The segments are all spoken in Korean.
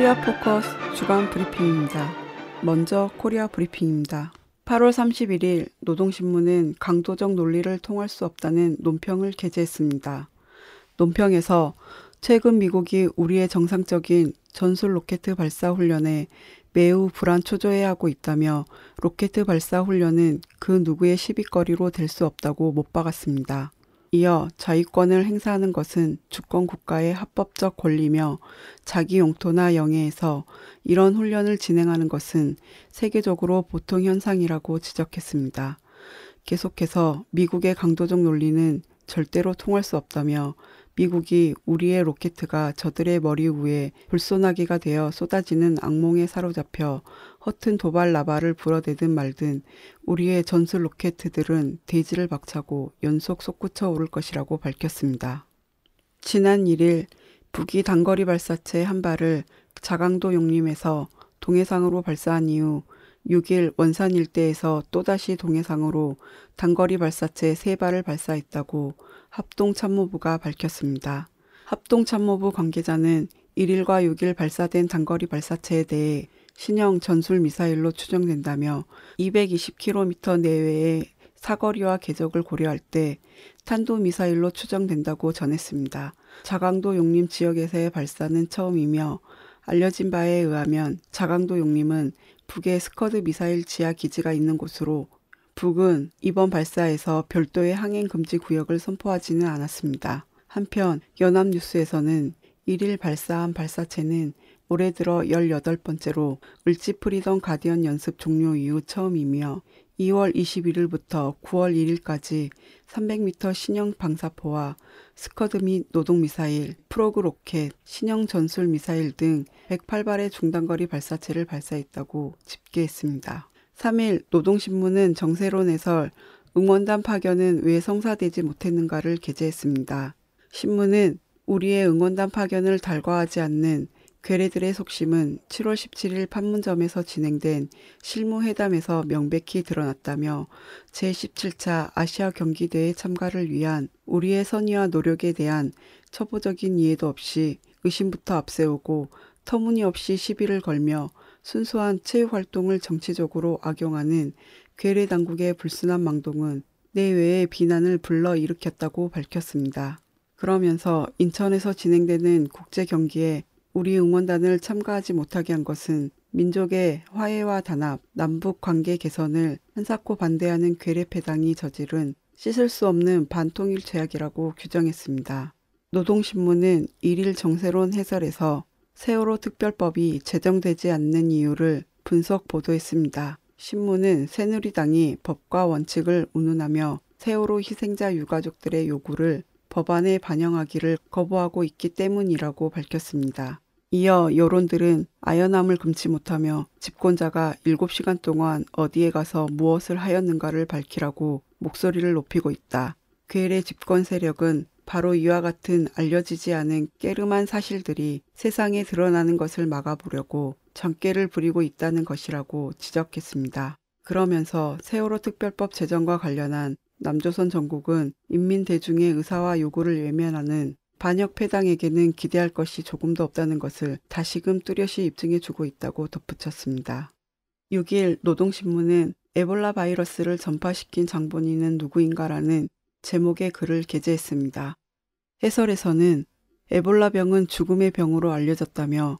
코리아 포커스 주간 브리핑입니다. 먼저 코리아 브리핑입니다. 8월 31일 노동신문은 강도적 논리는 통할 수 없다는 논평을 게재했습니다. 논평에서 최근 미국이 우리의 정상적인 전술 로켓 발사 훈련에 매우 불안 초조해하고 있다며 로켓 발사 훈련은 그 누구의 시비거리로 될 수 없다고 못 박았습니다. 이어 자위권을 행사하는 것은 주권 국가의 합법적 권리며 자기 영토나 영해에서 이런 훈련을 진행하는 것은 세계적으로 보통 현상이라고 지적했습니다. 계속해서 미국의 강도적 논리는 절대로 통할 수 없다며 미국이 우리의 로켓가 저들의 머리 위에 불소나기가 되어 쏟아지는 악몽에 사로잡혀 허튼 도발 라바를 불어대든 말든 우리의 전술 로켓들은 대지를 박차고 연속 솟구쳐 오를 것이라고 밝혔습니다. 지난 1일 북이 단거리 발사체 한 발을 자강도 용림에서 동해상으로 발사한 이후 6일 원산 일대에서 또다시 동해상으로 단거리 발사체 3발을 발사했다고 합동참모부가 밝혔습니다. 합동참모부 관계자는 1일과 6일 발사된 단거리 발사체에 대해 신형 전술 미사일로 추정된다며 220km 내외의 사거리와 궤적을 고려할 때 탄도미사일로 추정된다고 전했습니다. 자강도 용림 지역에서의 발사는 처음이며 알려진 바에 의하면 자강도 용림은 북의 스커드 미사일 지하 기지가 있는 곳으로 북은 이번 발사에서 별도의 항행 금지 구역을 선포하지는 않았습니다. 한편 연합뉴스에서는 1일 발사한 발사체는 올해 들어 18번째로 을지프리덤 가디언 연습 종료 이후 처음이며 2월 21일부터 9월 1일까지 300m 신형 방사포와 스커드 및 노동미사일, 프로그 로켓, 신형 전술 미사일 등 108발의 중단거리 발사체를 발사했다고 집계했습니다. 3일 노동신문은 정세론 해설 응원단 파견은 왜 성사되지 못했는가를 게재했습니다. 신문은 우리의 응원단 파견을 달가워하지 않는 괴뢰들의 속심은 7월 17일 판문점에서 진행된 실무회담에서 명백히 드러났다며 제17차 아시아 경기대회 참가를 위한 우리의 선의와 노력에 대한 초보적인 이해도 없이 의심부터 앞세우고 터무니없이 시비를 걸며 순수한 체육활동을 정치적으로 악용하는 괴뢰 당국의 불순한 망동은 내외의 비난을 불러일으켰다고 밝혔습니다. 그러면서 인천에서 진행되는 국제 경기에 우리 응원단을 참가하지 못하게 한 것은 민족의 화해와 단합, 남북 관계 개선을 한사코 반대하는 괴뢰패당이 저지른 씻을 수 없는 반통일 죄악이라고 규정했습니다. 노동신문은 일일 정세론 해설에서 세월호 특별법이 제정되지 않는 이유를 분석 보도했습니다. 신문은 새누리당이 법과 원칙을 운운하며 세월호 희생자 유가족들의 요구를 법안에 반영하기를 거부하고 있기 때문이라고 밝혔습니다. 이어 여론들은 아연함을 금치 못하며 집권자가 7시간 동안 어디에 가서 무엇을 하였는가를 밝히라고 목소리를 높이고 있다. 괴뢰 집권 세력은 바로 이와 같은 알려지지 않은 깨름한 사실들이 세상에 드러나는 것을 막아보려고 전개를 부리고 있다는 것이라고 지적했습니다. 그러면서 세월호 특별법 제정과 관련한 남조선 정국은 인민 대중의 의사와 요구를 외면하는 반역 패당에게는 기대할 것이 조금도 없다는 것을 다시금 뚜렷이 입증해 주고 있다고 덧붙였습니다. 6일 노동신문은 에볼라 바이러스를 전파시킨 장본인은 누구인가라는 제목의 글을 게재했습니다. 해설에서는 에볼라병은 죽음의 병으로 알려졌다며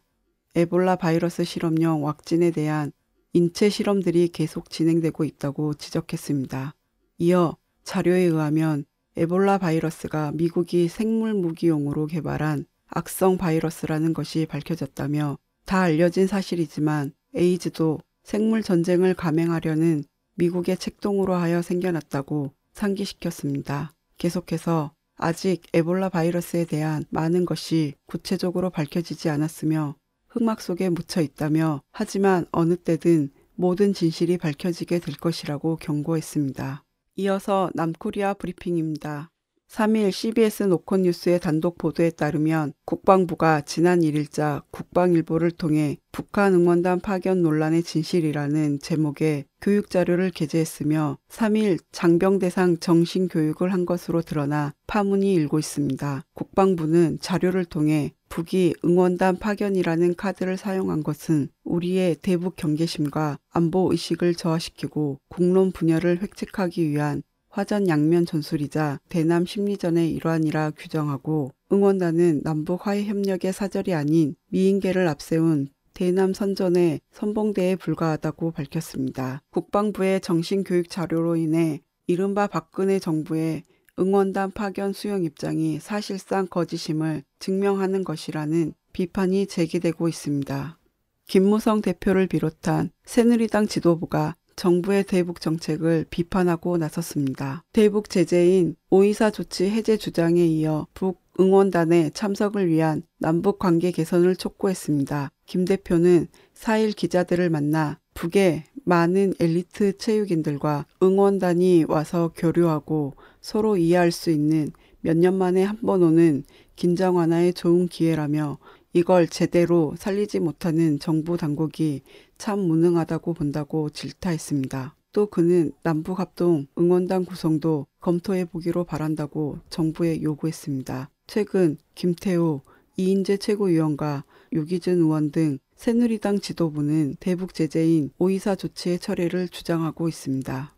에볼라 바이러스 실험용 왁진에 대한 인체 실험들이 계속 진행되고 있다고 지적했습니다. 이어 자료에 의하면 에볼라 바이러스가 미국이 생물 무기용으로 개발한 악성 바이러스라는 것이 밝혀졌다며 다 알려진 사실이지만 에이즈도 생물 전쟁을 감행하려는 미국의 책동으로 하여 생겨났다고 상기시켰습니다. 계속해서 아직 에볼라 바이러스에 대한 많은 것이 구체적으로 밝혀지지 않았으며 흑막 속에 묻혀 있다며 하지만 어느 때든 모든 진실이 밝혀지게 될 것이라고 경고했습니다. 이어서 남코리아 브리핑입니다. 3일 CBS 노컷 뉴스의 단독 보도에 따르면 국방부가 지난 1일자 국방일보를 통해 북한 응원단 파견 논란의 진실이라는 제목의 교육 자료를 게재했으며 3일 장병 대상 정신 교육을 한 것으로 드러나 파문이 일고 있습니다. 국방부는 자료를 통해 북이 응원단 파견이라는 카드를 사용한 것은 우리의 대북 경계심과 안보 의식을 저하시키고 국론 분열을 획책하기 위한 화전 양면 전술이자 대남 심리전의 일환이라 규정하고 응원단은 남북 화해 협력의 사절이 아닌 미인계를 앞세운 대남 선전의 선봉대에 불과하다고 밝혔습니다. 국방부의 정신교육 자료로 인해 이른바 박근혜 정부의 응원단 파견 수용 입장이 사실상 거짓임을 증명하는 것이라는 비판이 제기되고 있습니다. 김무성 대표를 비롯한 새누리당 지도부가 정부의 대북 정책을 비판하고 나섰습니다. 대북 제재인 오이사 조치 해제 주장에 이어 북 응원단의 참석을 위한 남북 관계 개선을 촉구했습니다. 김 대표는 4일 기자들을 만나 북의 많은 엘리트 체육인들과 응원단이 와서 교류하고 서로 이해할 수 있는 몇 년 만에 한 번 오는 긴장 완화의 좋은 기회라며 이걸 제대로 살리지 못하는 정부 당국이 참 무능하다고 본다고 질타했습니다. 또 그는 남북합동 응원단 구성도 검토해 보기로 바란다고 정부에 요구했습니다. 최근 김태호, 이인재 최고위원과 유기준 의원 등 새누리당 지도부는 대북 제재인 오이사 조치의 철회를 주장하고 있습니다.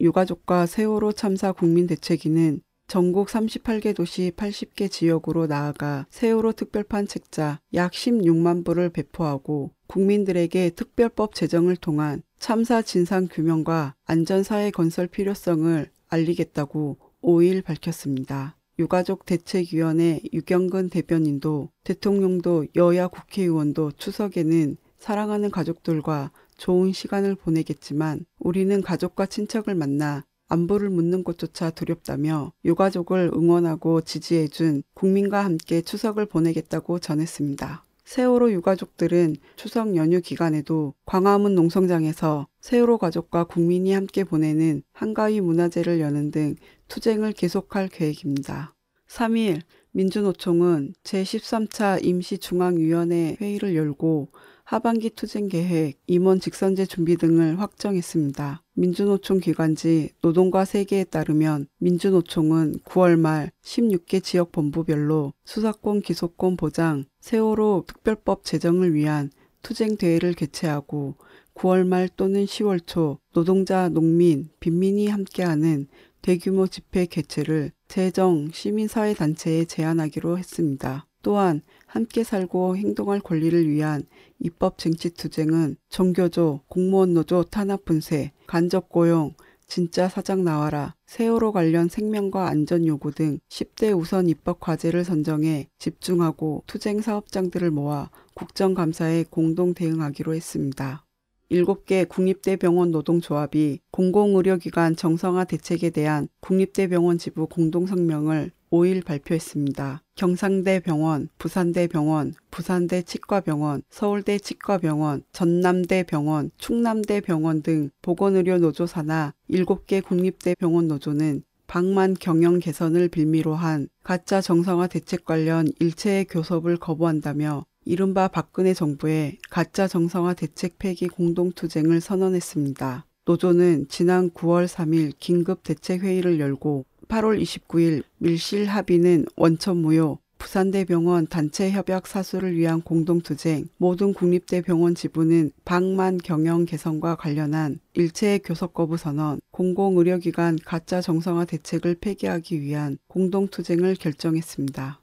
유가족과 세월호 참사 국민대책위는 전국 38개 도시 80개 지역으로 나아가 세월호 특별판 책자 약 16만 부를 배포하고 국민들에게 특별법 제정을 통한 참사 진상 규명과 안전사회 건설 필요성을 알리겠다고 5일 밝혔습니다. 유가족 대책위원회 유경근 대변인도 대통령도 여야 국회의원도 추석에는 사랑하는 가족들과 좋은 시간을 보내겠지만 우리는 가족과 친척을 만나 안부를 묻는 것조차 두렵다며 유가족을 응원하고 지지해준 국민과 함께 추석을 보내겠다고 전했습니다. 세월호 유가족들은 추석 연휴 기간에도 광화문 농성장에서 세월호 가족과 국민이 함께 보내는 한가위 문화제를 여는 등 투쟁을 계속할 계획입니다. 3일 민주노총은 제13차 임시중앙위원회 회의를 열고 하반기 투쟁 계획, 임원 직선제 준비 등을 확정했습니다. 민주노총 기관지 노동과 세계에 따르면 민주노총은 9월 말 16개 지역 본부별로 수사권 기소권 보장, 세월호 특별법 제정을 위한 투쟁 대회를 개최하고 9월 말 또는 10월 초 노동자, 농민, 빈민이 함께하는 대규모 집회 개최를 재정 시민사회 단체에 제안하기로 했습니다. 또한 함께 살고 행동할 권리를 위한 입법 쟁취 투쟁은 종교조, 공무원 노조 탄압 분쇄, 간접 고용, 진짜 사장 나와라, 세월호 관련 생명과 안전 요구 등 10대 우선 입법 과제를 선정해 집중하고 투쟁 사업장들을 모아 국정감사에 공동 대응하기로 했습니다. 7개 국립대병원 노동조합이 공공의료기관 정성화 대책에 대한 국립대병원 지부 공동성명을 5일 발표했습니다. 경상대 병원, 부산대 병원, 부산대 치과병원, 서울대 치과병원, 전남대 병원, 충남대 병원 등 보건의료 노조 산하 7개 국립대 병원 노조는 방만 경영 개선을 빌미로 한 가짜 정상화 대책 관련 일체의 교섭을 거부한다며 이른바 박근혜 정부의 가짜 정상화 대책 폐기 공동투쟁을 선언했습니다. 노조는 지난 9월 3일 긴급 대책회의를 열고 8월 29일 밀실 합의는 원천 무효, 부산대병원 단체 협약 사수를 위한 공동투쟁, 모든 국립대병원 지부는 방만 경영 개선과 관련한 일체의 교섭 거부 선언, 공공의료기관 가짜 정상화 대책을 폐기하기 위한 공동투쟁을 결정했습니다.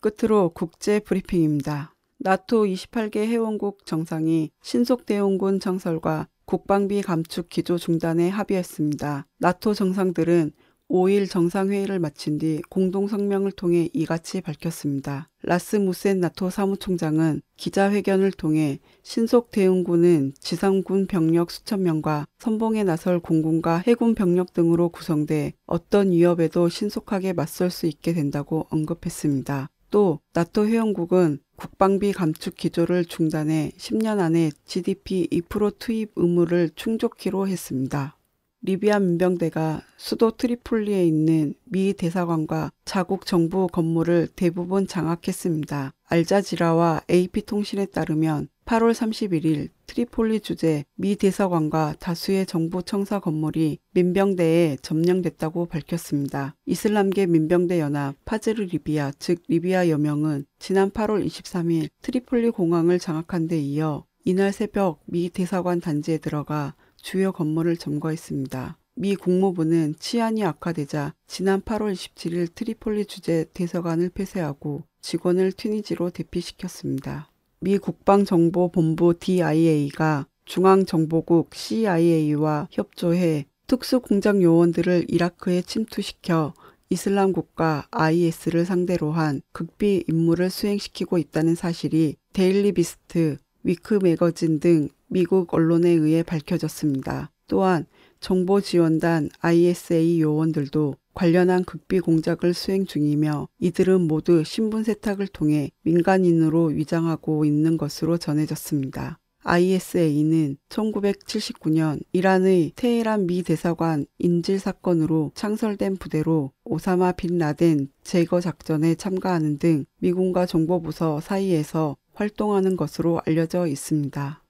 끝으로 국제 브리핑입니다. 나토 28개 회원국 정상이 신속 대응군 창설과 국방비 감축 기조 중단에 합의했습니다. 나토 정상들은 5일 정상회의를 마친 뒤 공동성명을 통해 이같이 밝혔습니다. 라스무센 나토 사무총장은 기자회견을 통해 신속 대응군은 지상군 병력 수천 명과 선봉에 나설 공군과 해군 병력 등으로 구성돼 어떤 위협에도 신속하게 맞설 수 있게 된다고 언급했습니다. 또 나토 회원국은 국방비 감축 기조를 중단해 10년 안에 GDP 2% 투입 의무를 충족키로 했습니다. 리비아 민병대가 수도 트리폴리에 있는 미 대사관과 자국 정부 건물을 대부분 장악했습니다. 알자지라와 AP통신에 따르면 8월 31일 트리폴리 주재 미 대사관과 다수의 정부 청사 건물이 민병대에 점령됐다고 밝혔습니다. 이슬람계 민병대 연합 파즈르 리비아 즉 리비아 여명은 지난 8월 23일 트리폴리 공항을 장악한 데 이어 이날 새벽 미 대사관 단지에 들어가 주요 건물을 점거했습니다. 미 국무부는 치안이 악화되자 지난 8월 27일 트리폴리 주재 대사관을 폐쇄하고 직원을 튀니지로 대피시켰습니다. 미 국방정보본부 DIA가 중앙정보국 CIA와 협조해 특수공작 요원들을 이라크에 침투시켜 이슬람 국가 IS를 상대로 한 극비 임무를 수행시키고 있다는 사실이 데일리 비스트, 위크 매거진 등 미국 언론에 의해 밝혀졌습니다. 또한 정보 지원단 ISA 요원들도 관련한 극비 공작을 수행 중이며 이들은 모두 신분 세탁을 통해 민간인으로 위장하고 있는 것으로 전해졌습니다. ISA는 1979년 이란의 테헤란 미 대사관 인질 사건으로 창설된 부대로 오사마 빈 라덴 제거 작전에 참가하는 등 미군과 정보부서 사이에서 활동하는 것으로 알려져 있습니다.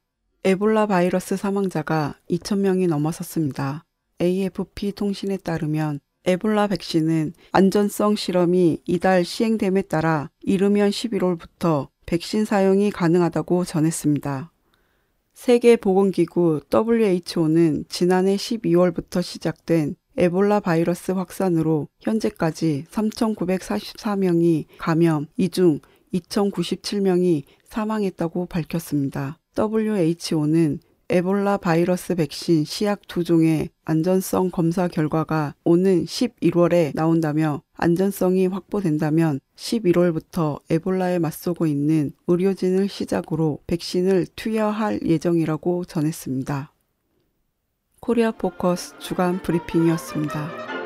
에볼라 바이러스 사망자가 2,000명이 넘어섰습니다. AFP 통신에 따르면 에볼라 백신은 안전성 실험이 이달 시행됨에 따라 이르면 11월부터 백신 사용이 가능하다고 전했습니다. 세계보건기구 WHO는 지난해 12월부터 시작된 에볼라 바이러스 확산으로 현재까지 3,944명이 감염, 이 중 2,097명이 사망했다고 밝혔습니다. WHO는 에볼라 바이러스 백신 시약 두 종의 안전성 검사 결과가 오는 11월에 나온다며 안전성이 확보된다면 11월부터 에볼라에 맞서고 있는 의료진을 시작으로 백신을 투여할 예정이라고 전했습니다. 코리아 포커스 주간 브리핑이었습니다.